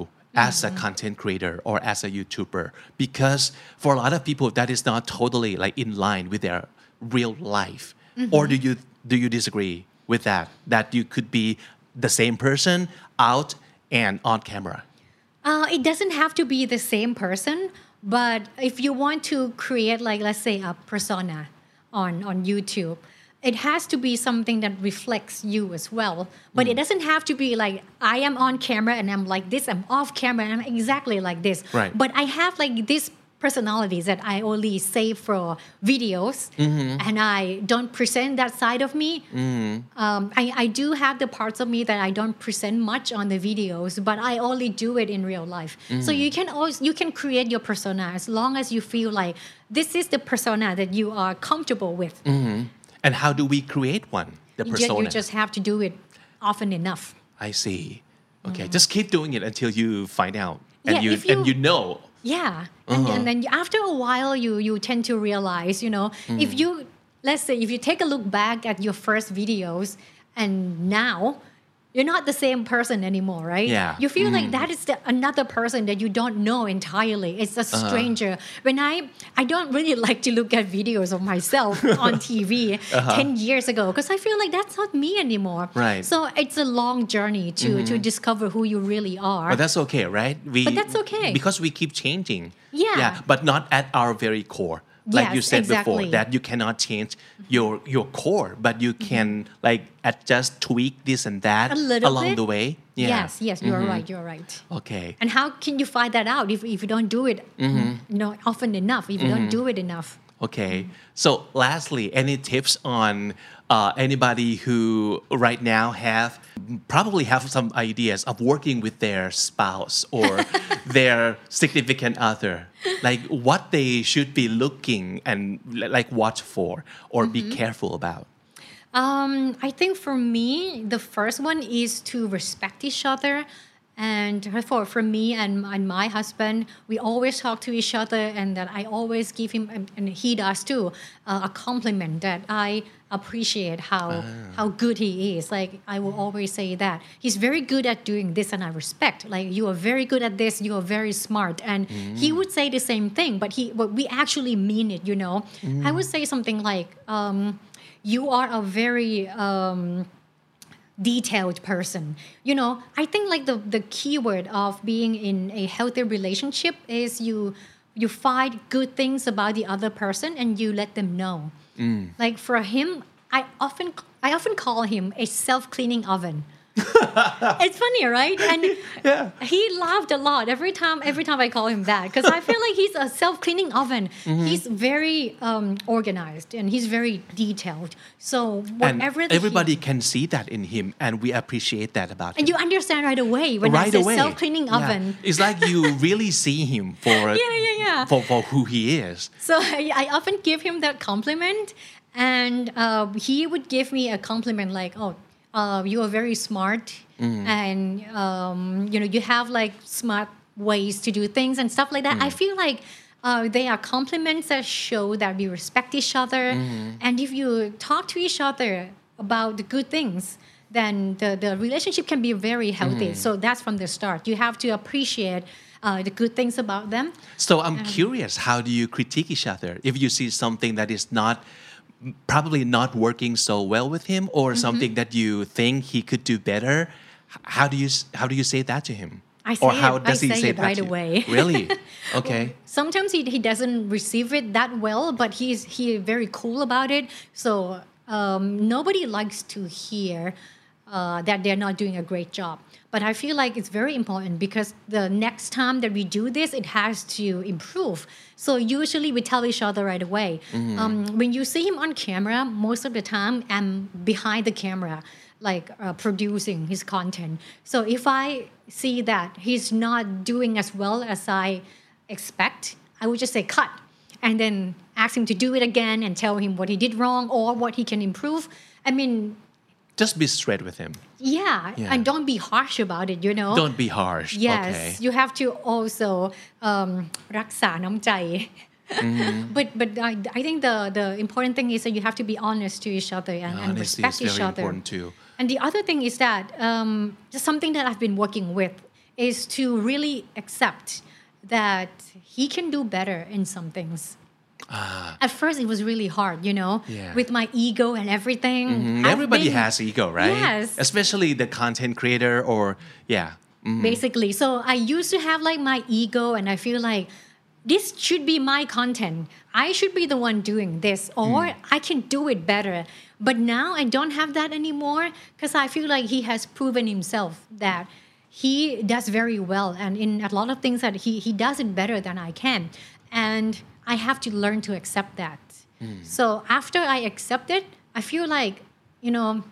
as Mm-hmm. a content creator or as a YouTuber? Because for a lot of people, that is not totally like in line with their real life. Mm-hmm. Or do you do you disagree with that? That you could be the same person out and on camera. Uh, it doesn't have to be the same person, but if you want to create, like, let's say, a persona on, on YouTube, it has to be something that reflects you as well. But it mm. doesn't have to be like, I am on camera and I'm like this, I'm off camera and I'm exactly like this. Right. But I have like these personalities that I only save for videos mm-hmm. and I don't present that side of me. Mm. Um, I, I do have the parts of me that I don't present much on the videos, but I only do it in real life. So mm. you can always you can create your persona as long as you feel like this is the persona that you are comfortable with. Mm-hmm. And how do we create one? The You persona. You just have to do it often enough. I see. Okay, just keep doing it until you find out and Yeah, you, you- and you know. Yeah, and, and then after a while, you you tend to realize, you know, if hmm. you let's say if you take a look back at your first videos and now. You're not the same person anymore, right? Yeah. You feel like mm. that is the, another person that you don't know entirely. It's a uh-huh. stranger. When I I don't really like to look at videos of myself on TV uh-huh. 10 years ago because I feel like that's not me anymore. Right. So it's a long journey to to mm-hmm. discover who you really are. But that's okay, right? We But that's okay. because we keep changing. Yeah. Yeah, but not at our very core. Like Yes, you said before that you cannot change your your core but you can like adjust tweak this and that A little along bit. the way yeah Yes, yes, you're right, you're right. okay And how can you find that out if, if you don't do it Mm-hmm. you know, often enough, if you don't do it enough? Okay. So, lastly, any tips on uh, anybody who right now have probably have some ideas of working with their spouse or their significant other, like what they should be looking and like watch for or be careful about. Um, I think for me, the first one is to respect each other. And for, for me and, and my husband, we always talk to each other, and that I always give him, and, and he does too, uh, a compliment that I appreciate how how good he is. Like I will always say that he's very good at doing this, and I respect. Like you are very good at this. You are very smart, and he would say the same thing, but he but we actually mean it. You know, I would say something like. Um, you are a very um, detailed person. You know i think like the the keyword of being in a healthy relationship is you you find good things about the other person and you let them know. Mm. Like for him i often i often call him a self-cleaning oven it's funny, right? And he laughed a lot every time. Every time I call him that, because I feel like he's a self-cleaning oven. Mm-hmm. He's very um, organized and he's very detailed. So And whatever that he- everybody can see that in him, and we appreciate that about him. and you understand right away when right I say away. self-cleaning Yeah. oven. It's like you really see him for Yeah, yeah, yeah. for, for who he is. So I, I often give him that compliment, and uh, he would give me a compliment like, "Oh, uh, you are very smart, and um, you know you have like smart ways to do things and stuff like that." I feel like. Uh, they are compliments that show that we respect each other, and if you talk to each other about the good things, then the, the relationship can be very healthy. So that's from the start. You have to appreciate uh, the good things about them. So I'm curious, how do you critique each other if you see something that is not probably not working so well with him or Mm-hmm. something that you think he could do better? How do you how do you say that to him? I or say how it- I does he say say it that right to you? away. Really? Okay. sometimes he, he doesn't receive it that well but he's he very cool about it so um, nobody likes to hear uh, that they're not doing a great job but i feel like it's very important because the next time that we do this it has to improve so usually we tell each other right away um, when you see him on camera most of the time i'm behind the camera like uh, producing his content so if i see that he's not doing as well as i expect, I would just say cut and then ask him to do it again and tell him what he did wrong or what he can improve. I mean, Just be straight with him. yeah, Yeah. and don't be harsh about it, you know? Don't be harsh. Yes, Okay. you have to also um, รักษาน้ำใจ Mm-hmm. but but I, I think the the important thing is that you have to be honest to each other and, and Honesty respect is each very other. important too. And the other thing is that um, just something that I've been working with is to really accept that he can do better in some things. At first, it was really hard, you know, Ah. Yeah. with my ego and everything. Mm, I've Everybody been- has ego, right? Yes. Especially the content creator or yeah. Mm. basically. So I used to have like my ego, and I feel like this should be my content. I should be the one doing this, or I can do it better. But now I don't have that anymore because I feel like he has proven himself that he does very well, and in a lot of things that he he does it better than I can, and I have to learn to accept that. Hmm. So after I accept it, I feel like you know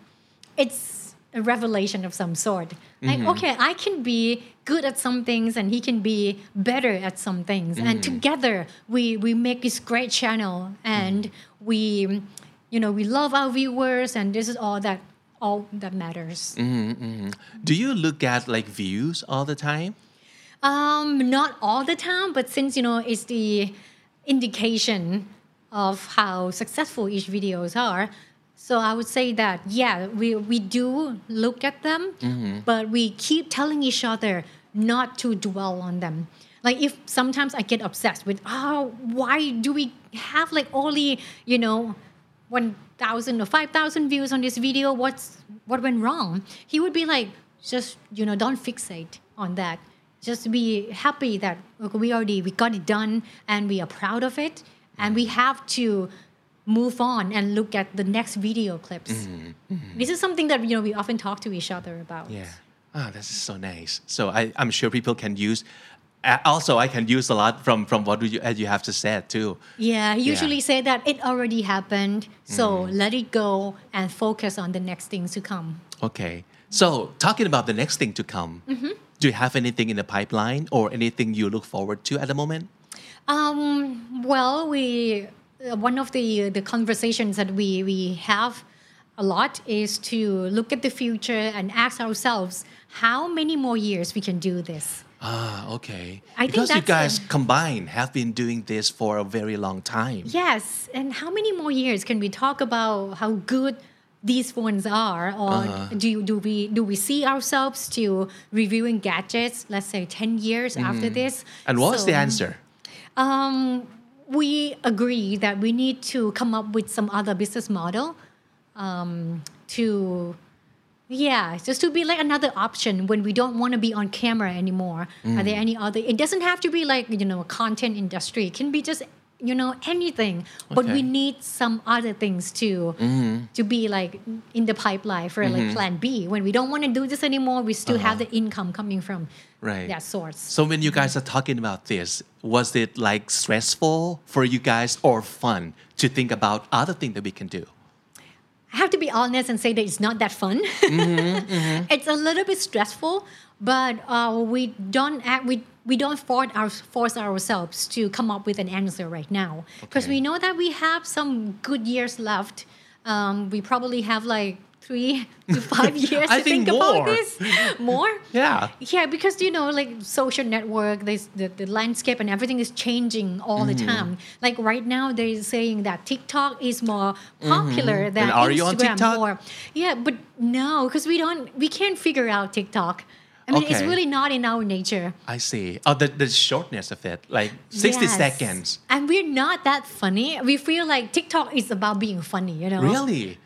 it's a revelation of some sort. Like, mm-hmm. okay, I can be good at some things and he can be better at some things. And mm-hmm. together we we make this great channel and mm-hmm. we you know we love our viewers and this is all that all that matters. Do you look at like views all the time? Um, not all the time, but since you know it's the indication of how successful each videos are. So I would say that yeah, we we do look at them, mm-hmm. but we keep telling each other not to dwell on them. Like if sometimes I get obsessed with oh why do we have like only you know one thousand or five thousand views on this video? What's what went wrong? He would be like just you know don't fixate on that just be happy that okay, we already we got it done and we are proud of it and we have to move on and look at the next video clips. This is something that you know we often talk to each other about. Yeah. Ah, this is so nice. So I, I'm sure people can use. Also, I can use a lot from from what you as you have to said too. Yeah, I usually say that it already happened, so let it go and focus on the next things to come. Okay. So talking about the next thing to come, Mm-hmm. Do you have anything in the pipeline or anything you look forward to at the moment? Um, well, we uh, one of the the conversations that we we have a lot is to look at the future and ask ourselves how many more years we can do this. Ah, okay. I think because you guys a- combined have been doing this for a very long time. Yes, and how many more years can we talk about how good these phones are, or Uh-huh. do do we do we see ourselves to reviewing gadgets? Let's say ten years after this. And what's So, the answer? Um, we agree that we need to come up with some other business model um, to yeah just to be like another option when we don't want to be on camera anymore are there any other it doesn't have to be like you know a content industry it can be just you know anything. But we need some other things to mm-hmm. to be like in the pipeline for like mm-hmm. plan b. When we don't want to do this anymore we still have uh-huh. the income coming from Right. that source. So when you guys are talking about this, was it like stressful for you guys or fun to think about other things that we can do? I have to be honest and say that it's not that fun. Mm-hmm, it's a little bit stressful, but uh, we don't act, we we don't force, our, force ourselves to come up with an answer right now because Okay. we know that we have some good years left. Um, we probably have like three to five years to think think, about this. More? Yeah. Yeah, because you know, like social network, this, the the landscape and everything is changing all the Mm-hmm. time. Like right now, they're saying that TikTok is more popular than Mm-hmm. are you on Instagram. TikTok? More. Yeah, but no, because we don't, we can't figure out TikTok. I mean, it's really not in our nature. I see. Oh, the, the shortness of it, like 60 Yes. seconds. And we're not that funny. We feel like TikTok is about being funny, you know? Really?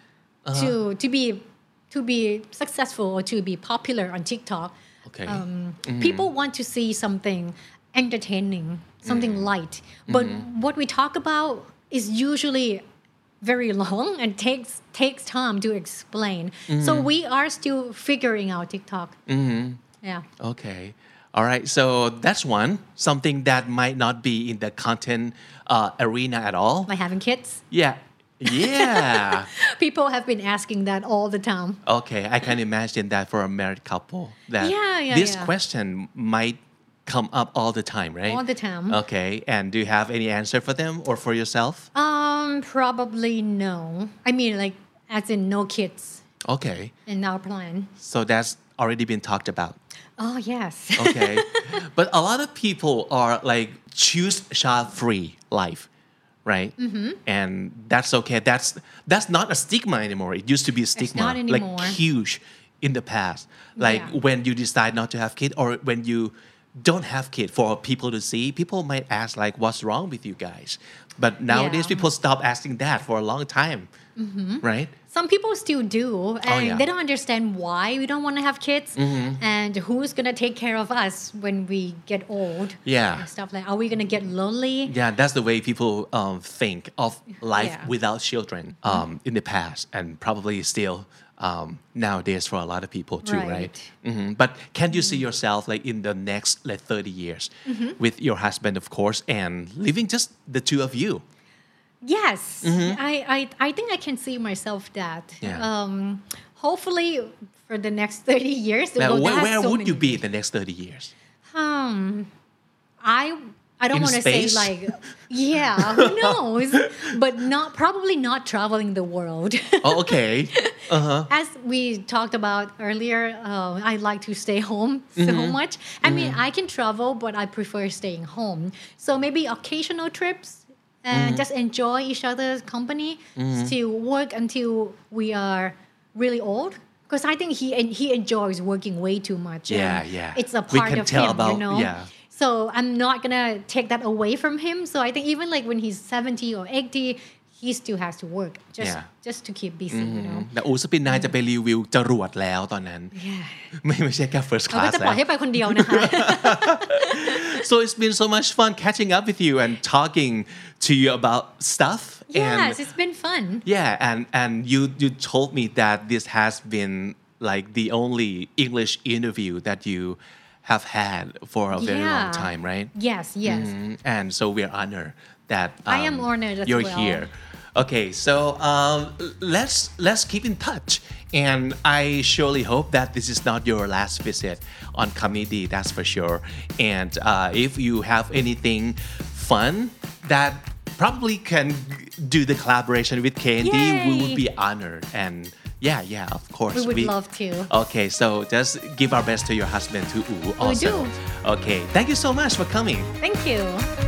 Uh-huh. To to be to be successful or to be popular on TikTok. Okay. um, Mm-hmm. people want to see something entertaining, something Mm-hmm. light. But what we talk about is usually very long and takes takes time to explain. Mm-hmm. So we are still figuring out TikTok. Yeah. Okay. All right. So that's one, something that might not be in the content uh, arena at all. Like having kids. Yeah. Yeah. People have been asking that all the time. okay. I can imagine that for a married couple that Yeah, yeah, this yeah. question might come up all the time, right? All the time. Okay. And do you have any answer for them or for yourself? Um, probably no. I mean, like, as in no kids Okay. in our plan. So that's already been talked about. Oh yes. okay. But a lot of people are like choose child free life right? Mm-hmm. and that's okay. That's that's not a stigma anymore. It used to be a stigma not like huge in the past. Like Yeah. when you decide not to have kid or when you don't have kid for people to see people might ask like what's wrong with you guys? But nowadays Yeah. people stop asking that for a long time right Some people still do, and Oh, yeah. Mm-hmm. they don't understand why we don't want to have kids, and who's gonna take care of us when we get old. Yeah. and stuff like. Are we gonna get lonely? Yeah, that's the way people um, think of life Yeah. without children um, in the past, and probably still um, nowadays for a lot of people too, right? Right. Mhm. But can you see yourself like in the next like thirty years Mm-hmm. with your husband, of course, and living just the two of you? Yes, I, I I think I can see myself that. Mm-hmm. Yeah. Um, hopefully, for the next thirty years. Now, well, where where so would many you be in the next thirty years? Um, I I don't want to say like, yeah, who knows? but not probably not traveling the world. Oh, okay. Uh huh. As we talked about earlier, uh, I like to stay home so Mm-hmm. much. I mean, I can travel, but I prefer staying home. So maybe occasional trips and Mm-hmm. just enjoy each other's company. Still work until we are really old. Because I think he he enjoys working way too much. Yeah, yeah. It's a part of him, about- you know. yeah. So I'm not gonna take that away from him. So I think even like when he's 70 or 80, he still has to work just Yeah. just to keep busy you know แต่อูสปินนายจะไปรีวิวจรวดแล้วตอนนั้น yeah ไม่ไม่ใช่แค่ first เราก็ class จะปล่อย แล้ว ให้ไปคนเดียวนะคะ so it's been so much fun catching up with you and talking to you about stuff yes and it's been fun yeah and and you you told me that this has been like the only English interview that you have had for a very long Yeah. time right yes yes Mm, and so we're honored that I am um, honored as you're well. here okay so um, let's let's keep in touch. And I surely hope that this is not your last visit on comedy that's for sure. And uh, if you have anything fun that probably can do the collaboration with Candy we would be honored. And yeah yeah of course. We would love to. okay so just give our best to your husband to U also do. okay thank you so much for coming. Thank you